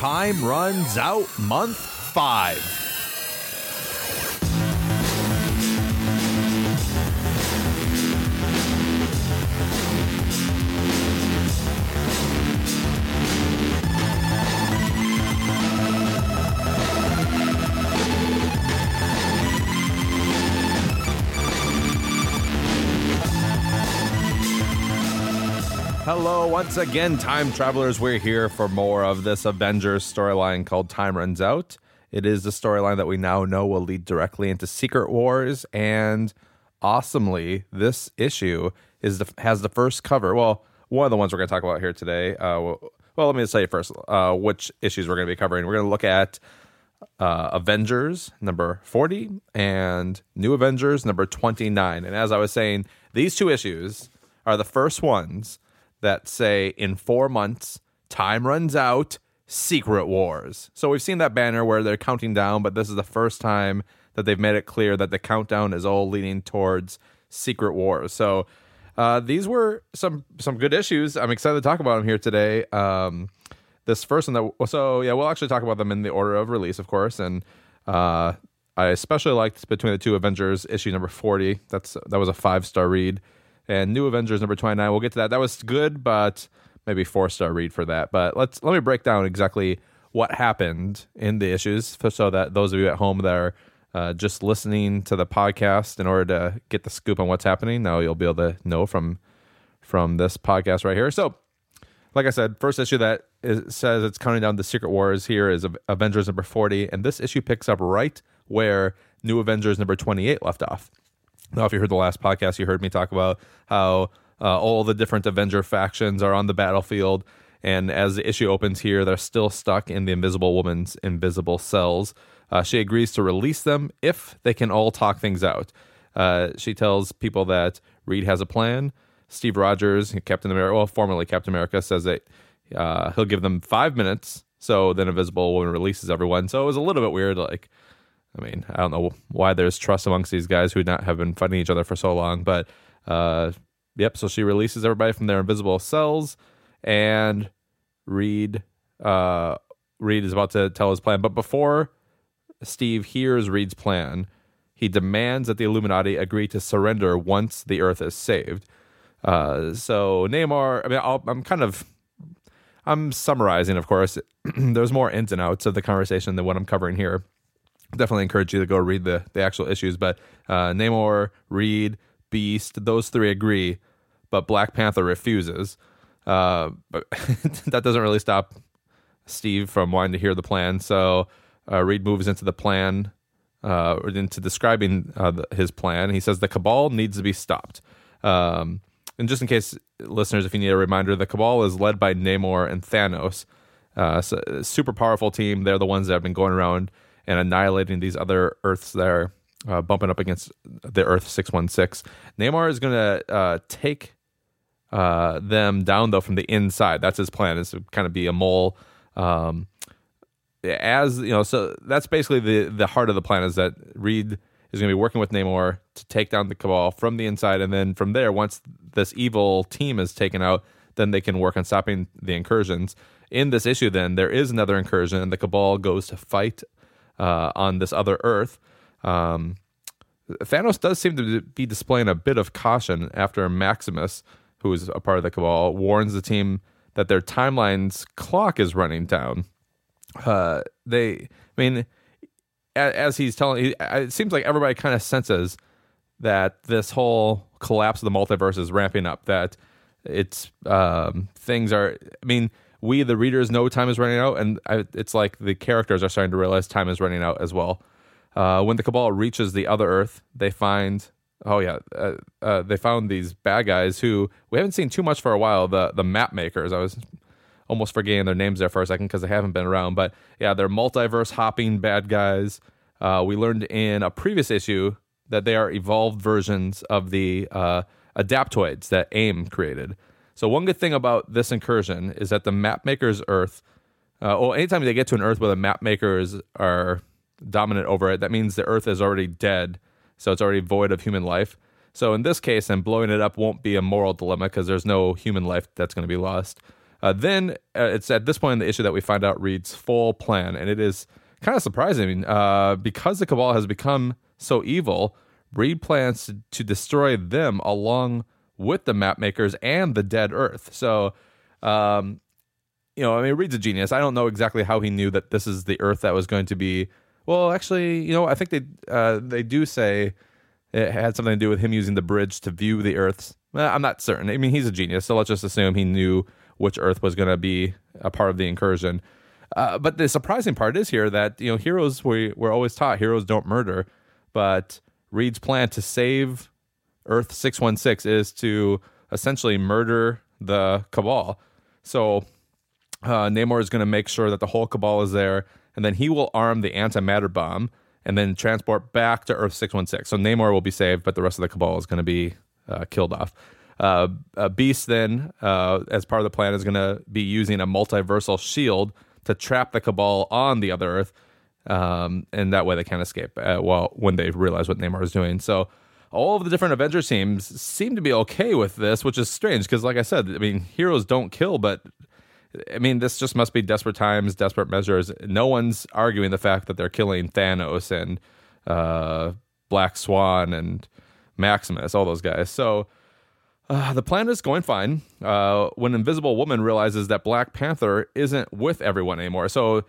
Time runs out month five. Hello, once again, time travelers. We're here for more of this Avengers storyline called Time Runs Out. It is the storyline that we now know will lead directly into Secret Wars, and awesomely, this issue is the, has the first cover. Well, one of the ones we're going to talk about here today. Uh, well, let me just tell you first uh, which issues we're going to be covering. We're going to look at uh, Avengers number 40 and New Avengers number 29. And as I was saying, these two issues are the first ones that say in four months, time runs out, Secret Wars. So we've seen that banner where they're counting down, but this is the first time that they've made it clear that the countdown is all leading towards Secret Wars. So uh, these were some some good issues. I'm excited to talk about them here today. Um, this first one that so yeah, we'll actually talk about them in the order of release, of course, and uh, I especially liked between the two Avengers issue number 40. That's that was a five star read and New Avengers number 29. We'll get to that. That was good, but maybe four star read for that. But let's let me break down exactly what happened in the issues so that those of you at home that are uh, just listening to the podcast in order to get the scoop on what's happening, now you'll be able to know from from this podcast right here. So, like I said, first issue that is, says it's counting down the Secret Wars here is Avengers number 40, and this issue picks up right where New Avengers number 28 left off. Now, if you heard the last podcast, you heard me talk about how uh, all the different Avenger factions are on the battlefield. And as the issue opens here, they're still stuck in the Invisible Woman's invisible cells. Uh, she agrees to release them if they can all talk things out. Uh, she tells people that Reed has a plan. Steve Rogers, Captain America, well, formerly Captain America, says that uh, he'll give them five minutes. So then Invisible Woman releases everyone. So it was a little bit weird. Like, I mean, I don't know why there's trust amongst these guys who not have been fighting each other for so long, but uh, yep. So she releases everybody from their invisible cells, and Reed, uh, Reed is about to tell his plan. But before Steve hears Reed's plan, he demands that the Illuminati agree to surrender once the Earth is saved. Uh, so Namor, I mean, i am kind of, I'm summarizing, of course. There's more ins and outs of the conversation than what I'm covering here definitely encourage you to go read the the actual issues. But uh, Namor, Reed, Beast, those three agree, but Black Panther refuses. Uh, but that doesn't really stop Steve from wanting to hear the plan. So uh, Reed moves into the plan, uh, into describing uh, the, his plan. He says the Cabal needs to be stopped. Um, and just in case listeners, if you need a reminder, the Cabal is led by Namor and Thanos. Uh, so super powerful team. They're the ones that have been going around and annihilating these other Earths that are uh, bumping up against the Earth 616. Namor is going to uh, take uh, them down, though, from the inside. That's his plan, is to kind of be a mole. Um, as you know, so that's basically the the heart of the plan is that Reed is going to be working with Namor to take down the Cabal from the inside, and then from there, once this evil team is taken out, then they can work on stopping the incursions. In this issue, then there is another incursion, and the Cabal goes to fight uh, on this other Earth. Um, Thanos does seem to be displaying a bit of caution after Maximus, who is a part of the Cabal, warns the team that their timeline's clock is running down. Uh, they, I mean, as he's telling, it seems like everybody kind of senses that this whole collapse of the multiverse is ramping up. That it's um, things are. I mean, we the readers know time is running out, and I, it's like the characters are starting to realize time is running out as well. Uh, when the Cabal reaches the other Earth, they find oh yeah, uh, uh, they found these bad guys who we haven't seen too much for a while. The the map makers. I was almost forgetting their names there for a second because they haven't been around. But yeah, they're multiverse hopping bad guys. Uh, we learned in a previous issue that they are evolved versions of the uh, adaptoids that AIM created. So one good thing about this incursion is that the mapmaker's Earth, uh, well, anytime they get to an Earth where the mapmakers are dominant over it, that means the Earth is already dead, so it's already void of human life. So in this case, and blowing it up won't be a moral dilemma because there's no human life that's going to be lost. Uh, then uh, it's at this point in the issue that we find out Reed's full plan, and it is kind of surprising uh, because the Cabal has become so evil. Reed plans to, to destroy them along with the map makers and the dead Earth. So, um, you know, I mean, Reed's a genius. I don't know exactly how he knew that this is the Earth that was going to be. Well, actually, you know, I think they uh, they do say it had something to do with him using the bridge to view the Earths. I'm not certain. I mean, he's a genius, so let's just assume he knew which Earth was going to be a part of the incursion. Uh, but the surprising part is here that you know heroes we we're always taught heroes don't murder, but Reed's plan to save Earth six one six is to essentially murder the Cabal. So uh, Namor is going to make sure that the whole Cabal is there, and then he will arm the antimatter bomb and then transport back to Earth six one six. So Namor will be saved, but the rest of the Cabal is going to be uh, killed off. Uh, Beast then, uh, as part of the plan, is going to be using a multiversal shield to trap the Cabal on the other Earth, um, and that way they can't escape. Uh, well, when they realize what Namor is doing, so all of the different Avengers teams seem to be okay with this, which is strange because, like I said, I mean, heroes don't kill, but I mean, this just must be desperate times, desperate measures. No one's arguing the fact that they're killing Thanos and uh, Black Swan and Maximus, all those guys. So uh, the plan is going fine. Uh, when Invisible Woman realizes that Black Panther isn't with everyone anymore, so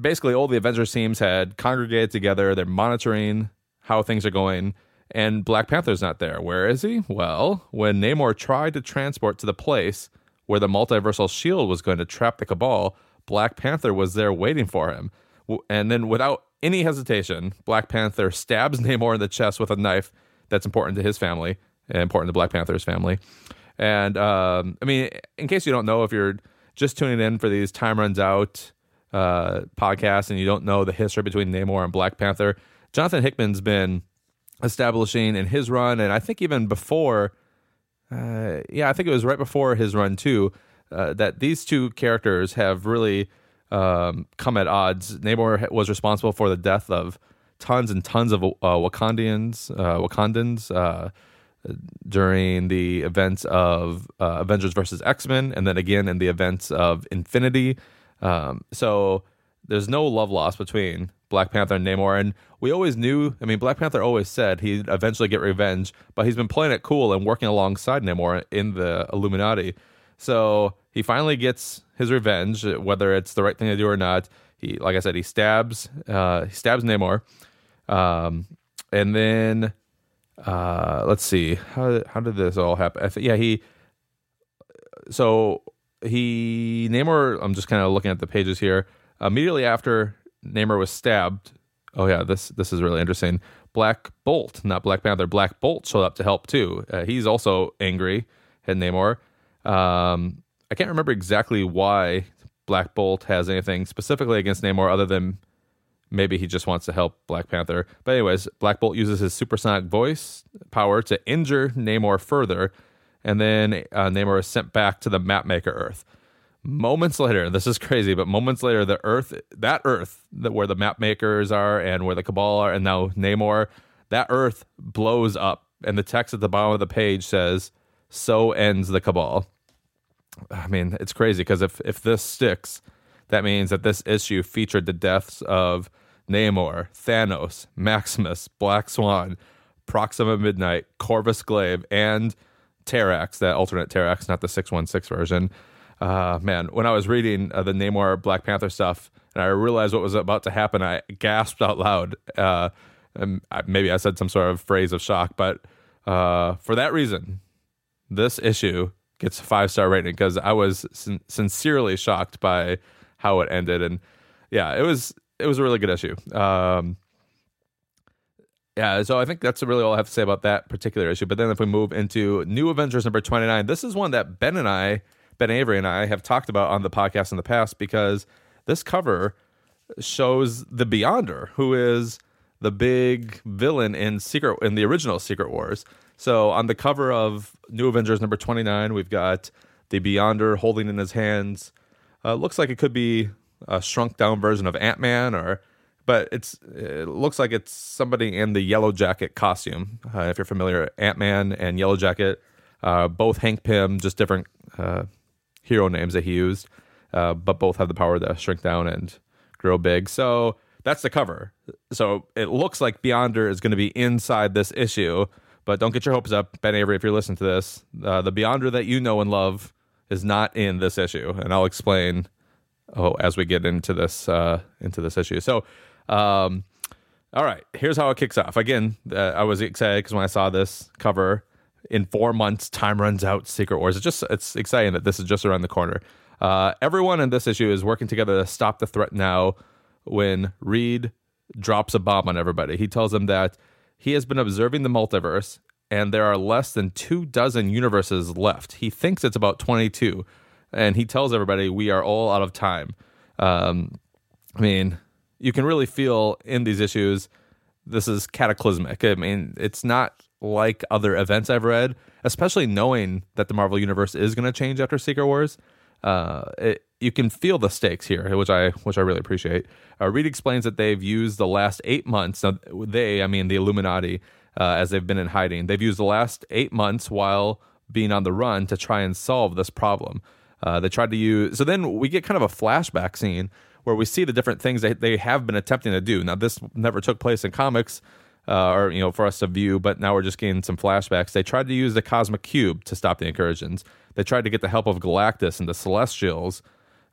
basically all the Avengers teams had congregated together. They're monitoring how things are going, and Black Panther's not there. Where is he? Well, when Namor tried to transport to the place where the multiversal shield was going to trap the Cabal, Black Panther was there waiting for him. And then, without any hesitation, Black Panther stabs Namor in the chest with a knife that's important to his family important to Black Panther's family. And um, I mean, in case you don't know, if you're just tuning in for these time runs out uh, podcasts and you don't know the history between Namor and Black Panther, Jonathan Hickman's been establishing in his run, and I think even before, uh, yeah, I think it was right before his run too, uh, that these two characters have really um, come at odds. Namor was responsible for the death of tons and tons of uh, Wakandians, uh, Wakandans uh, during the events of uh, Avengers versus X Men, and then again in the events of Infinity. Um, so there's no love lost between Black Panther and Namor, and we always knew. I mean, Black Panther always said he'd eventually get revenge, but he's been playing it cool and working alongside Namor in the Illuminati. So he finally gets his revenge, whether it's the right thing to do or not. He, like I said, he stabs, uh, he stabs Namor, um, and then uh, let's see how how did this all happen? Th- yeah, he. So he Namor. I'm just kind of looking at the pages here. Immediately after Namor was stabbed. Oh yeah, this this is really interesting. Black Bolt, not Black Panther. Black Bolt showed up to help too. Uh, he's also angry at Namor. Um, I can't remember exactly why Black Bolt has anything specifically against Namor other than maybe he just wants to help Black Panther. But anyways, Black Bolt uses his supersonic voice power to injure Namor further, and then uh, Namor is sent back to the Mapmaker Earth. Moments later, this is crazy, but moments later, the Earth, that Earth, that where the Mapmakers are and where the Cabal are, and now Namor, that Earth blows up, and the text at the bottom of the page says, "So ends the Cabal." I mean, it's crazy because if if this sticks, that means that this issue featured the deaths of Namor, Thanos, Maximus, Black Swan, Proxima Midnight, Corvus Glaive, and Terrax, that alternate Terrax, not the 616 version. Uh, man, when I was reading uh, the Namor Black Panther stuff and I realized what was about to happen, I gasped out loud. Uh, maybe I said some sort of phrase of shock, but uh, for that reason, this issue gets a five star rating because I was sin- sincerely shocked by how it ended. And yeah, it was it was a really good issue. Um, yeah, so I think that's really all I have to say about that particular issue. But then if we move into New Avengers number 29, this is one that Ben and I, Ben Avery and I have talked about on the podcast in the past because this cover shows the Beyonder, who is the big villain in Secret in the original Secret Wars. So on the cover of New Avengers number 29, we've got the Beyonder holding in his hands. Uh, looks like it could be a shrunk down version of Ant Man, or but it's it looks like it's somebody in the Yellow Jacket costume. Uh, if you're familiar, Ant Man and Yellow Jacket, uh, both Hank Pym, just different uh, hero names that he used, uh, but both have the power to shrink down and grow big. So that's the cover. So it looks like Beyonder is going to be inside this issue, but don't get your hopes up, Ben Avery. If you're listening to this, uh, the Beyonder that you know and love is not in this issue, and I'll explain. Oh, as we get into this uh, into this issue. So, um, all right, here's how it kicks off. Again, uh, I was excited because when I saw this cover, in four months, time runs out. Secret Wars. It's just it's exciting that this is just around the corner. Uh, everyone in this issue is working together to stop the threat now. When Reed drops a bomb on everybody, he tells them that he has been observing the multiverse and there are less than two dozen universes left. He thinks it's about 22, and he tells everybody we are all out of time. Um, I mean, you can really feel in these issues this is cataclysmic. I mean, it's not like other events I've read, especially knowing that the Marvel universe is going to change after Secret Wars. Uh, it, you can feel the stakes here, which I which I really appreciate. Uh, Reed explains that they've used the last eight months. Now, they, I mean, the Illuminati, uh, as they've been in hiding. They've used the last eight months while being on the run to try and solve this problem. Uh, they tried to use. So then we get kind of a flashback scene where we see the different things that they have been attempting to do. Now, this never took place in comics. Uh, or you know, for us to view, but now we're just getting some flashbacks. They tried to use the cosmic cube to stop the incursions. They tried to get the help of Galactus and the Celestials,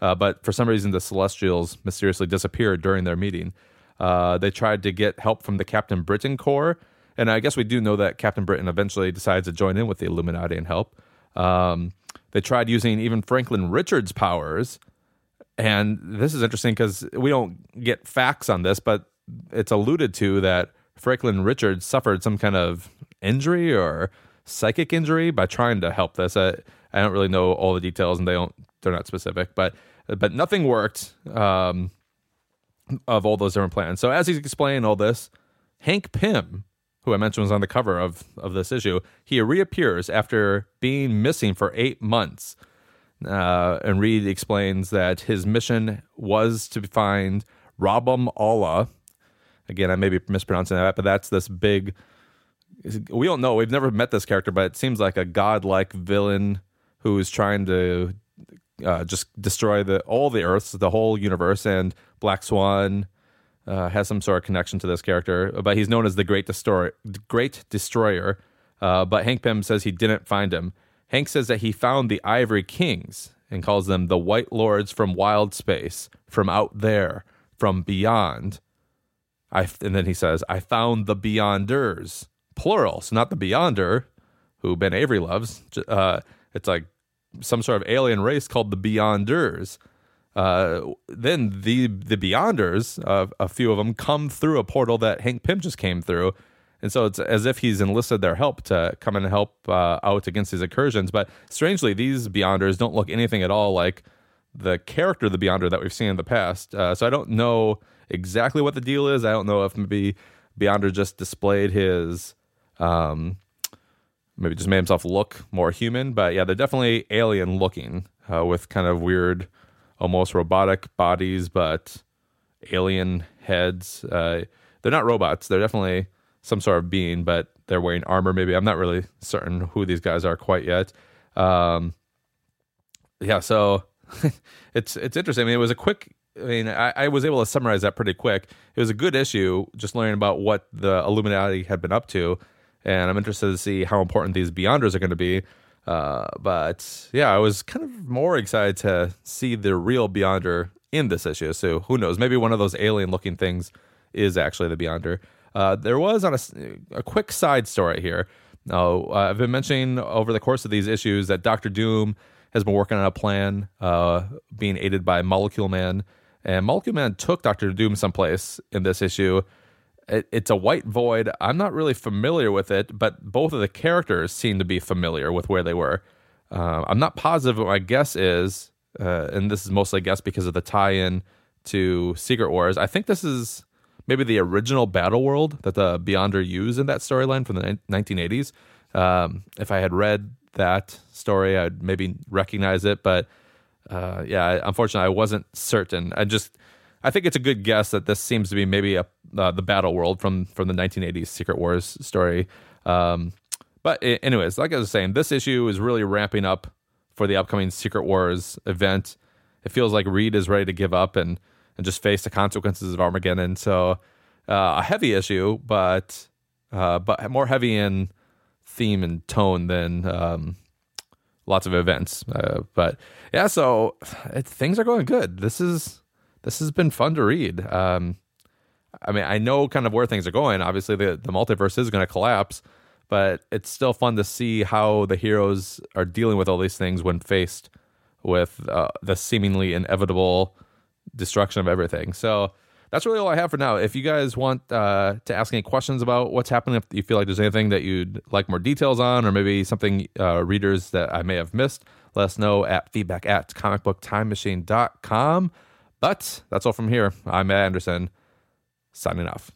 uh, but for some reason the Celestials mysteriously disappeared during their meeting. Uh, they tried to get help from the Captain Britain Corps, and I guess we do know that Captain Britain eventually decides to join in with the Illuminati and help. Um, they tried using even Franklin Richards' powers. And this is interesting because we don't get facts on this, but it's alluded to that Franklin Richards suffered some kind of injury or psychic injury by trying to help this. I, I don't really know all the details, and they don't they're not specific, but but nothing worked um, of all those different plans. So as he's explaining all this, Hank Pym, who I mentioned was on the cover of, of this issue, he reappears after being missing for eight months. Uh, and Reed explains that his mission was to find Rabum Alal. Again, I may be mispronouncing that, but that's this big. We don't know. We've never met this character, but it seems like a godlike villain who is trying to uh, just destroy the all the Earths, the whole universe, and Black Swan uh, has some sort of connection to this character, but he's known as the Great Destroyer. Great Destroyer. Uh, but Hank Pym says he didn't find him. Hank says that he found the Ivory Kings and calls them the White Lords from Wild Space, from out there, from beyond. I and then he says, "I found the Beyonders, plural, so not the Beyonder, who Ben Avery loves. Uh, it's like some sort of alien race called the Beyonders." Uh, then the the Beyonders, uh, a few of them, come through a portal that Hank Pym just came through, and so it's as if he's enlisted their help to come and help uh, out against these incursions. But strangely, these Beyonders don't look anything at all like the character the Beyonder that we've seen in the past. Uh, so I don't know exactly what the deal is. I don't know if maybe Beyonder just displayed his. Um, maybe just made himself look more human, but yeah, they're definitely alien looking uh, with kind of weird almost robotic bodies, but alien heads. Uh, they're not robots. They're definitely some sort of being, but they're wearing armor. Maybe I'm not really certain who these guys are quite yet. Um, yeah, so it's it's interesting. I mean, it was a quick. I mean, I, I, was able to summarize that pretty quick. It was a good issue, just learning about what the Illuminati had been up to, and I'm interested to see how important these Beyonders are going to be. Uh, but yeah, I was kind of more excited to see the real Beyonder in this issue. So who knows? Maybe one of those alien looking things is actually the Beyonder. Uh, there was on a, a quick side story here. Uh, I've been mentioning over the course of these issues that Doctor Doom has been working on a plan, uh, being aided by Molecule Man, and Molecule Man took Doctor Doom someplace in this issue it, it's a white void. I'm not really familiar with it, but both of the characters seem to be familiar with where they were. Uh, I'm not positive but my guess is, uh, and this is mostly a guess because of the tie-in to Secret Wars. I think this is maybe the original Battle World that the Beyonder used in that storyline from the 1980s. Um, if I had read that story, I'd maybe recognize it, but uh, yeah, unfortunately, I wasn't certain. I just I think it's a good guess that this seems to be maybe a uh, the battle world from from the 1980s Secret Wars story. Um, but anyways, like I was saying, this issue is really ramping up for the upcoming Secret Wars event. It feels like Reed is ready to give up and and just face the consequences of Armageddon. So uh, a heavy issue, but uh, but more heavy in theme and tone than um, lots of events. Uh, but yeah, so it, things are going good. This is this has been fun to read. Um, I mean, I know kind of where things are going. Obviously, the the multiverse is going to collapse, but it's still fun to see how the heroes are dealing with all these things when faced with uh, the seemingly inevitable destruction of everything. So that's really all I have for now. If you guys want uh, to ask any questions about what's happening, if you feel like there's anything that you'd like more details on, or maybe something uh, readers that I may have missed, let us know at feedback at comicbooktimemachine.com. But that's all from here. I'm Matt Anderson, signing off.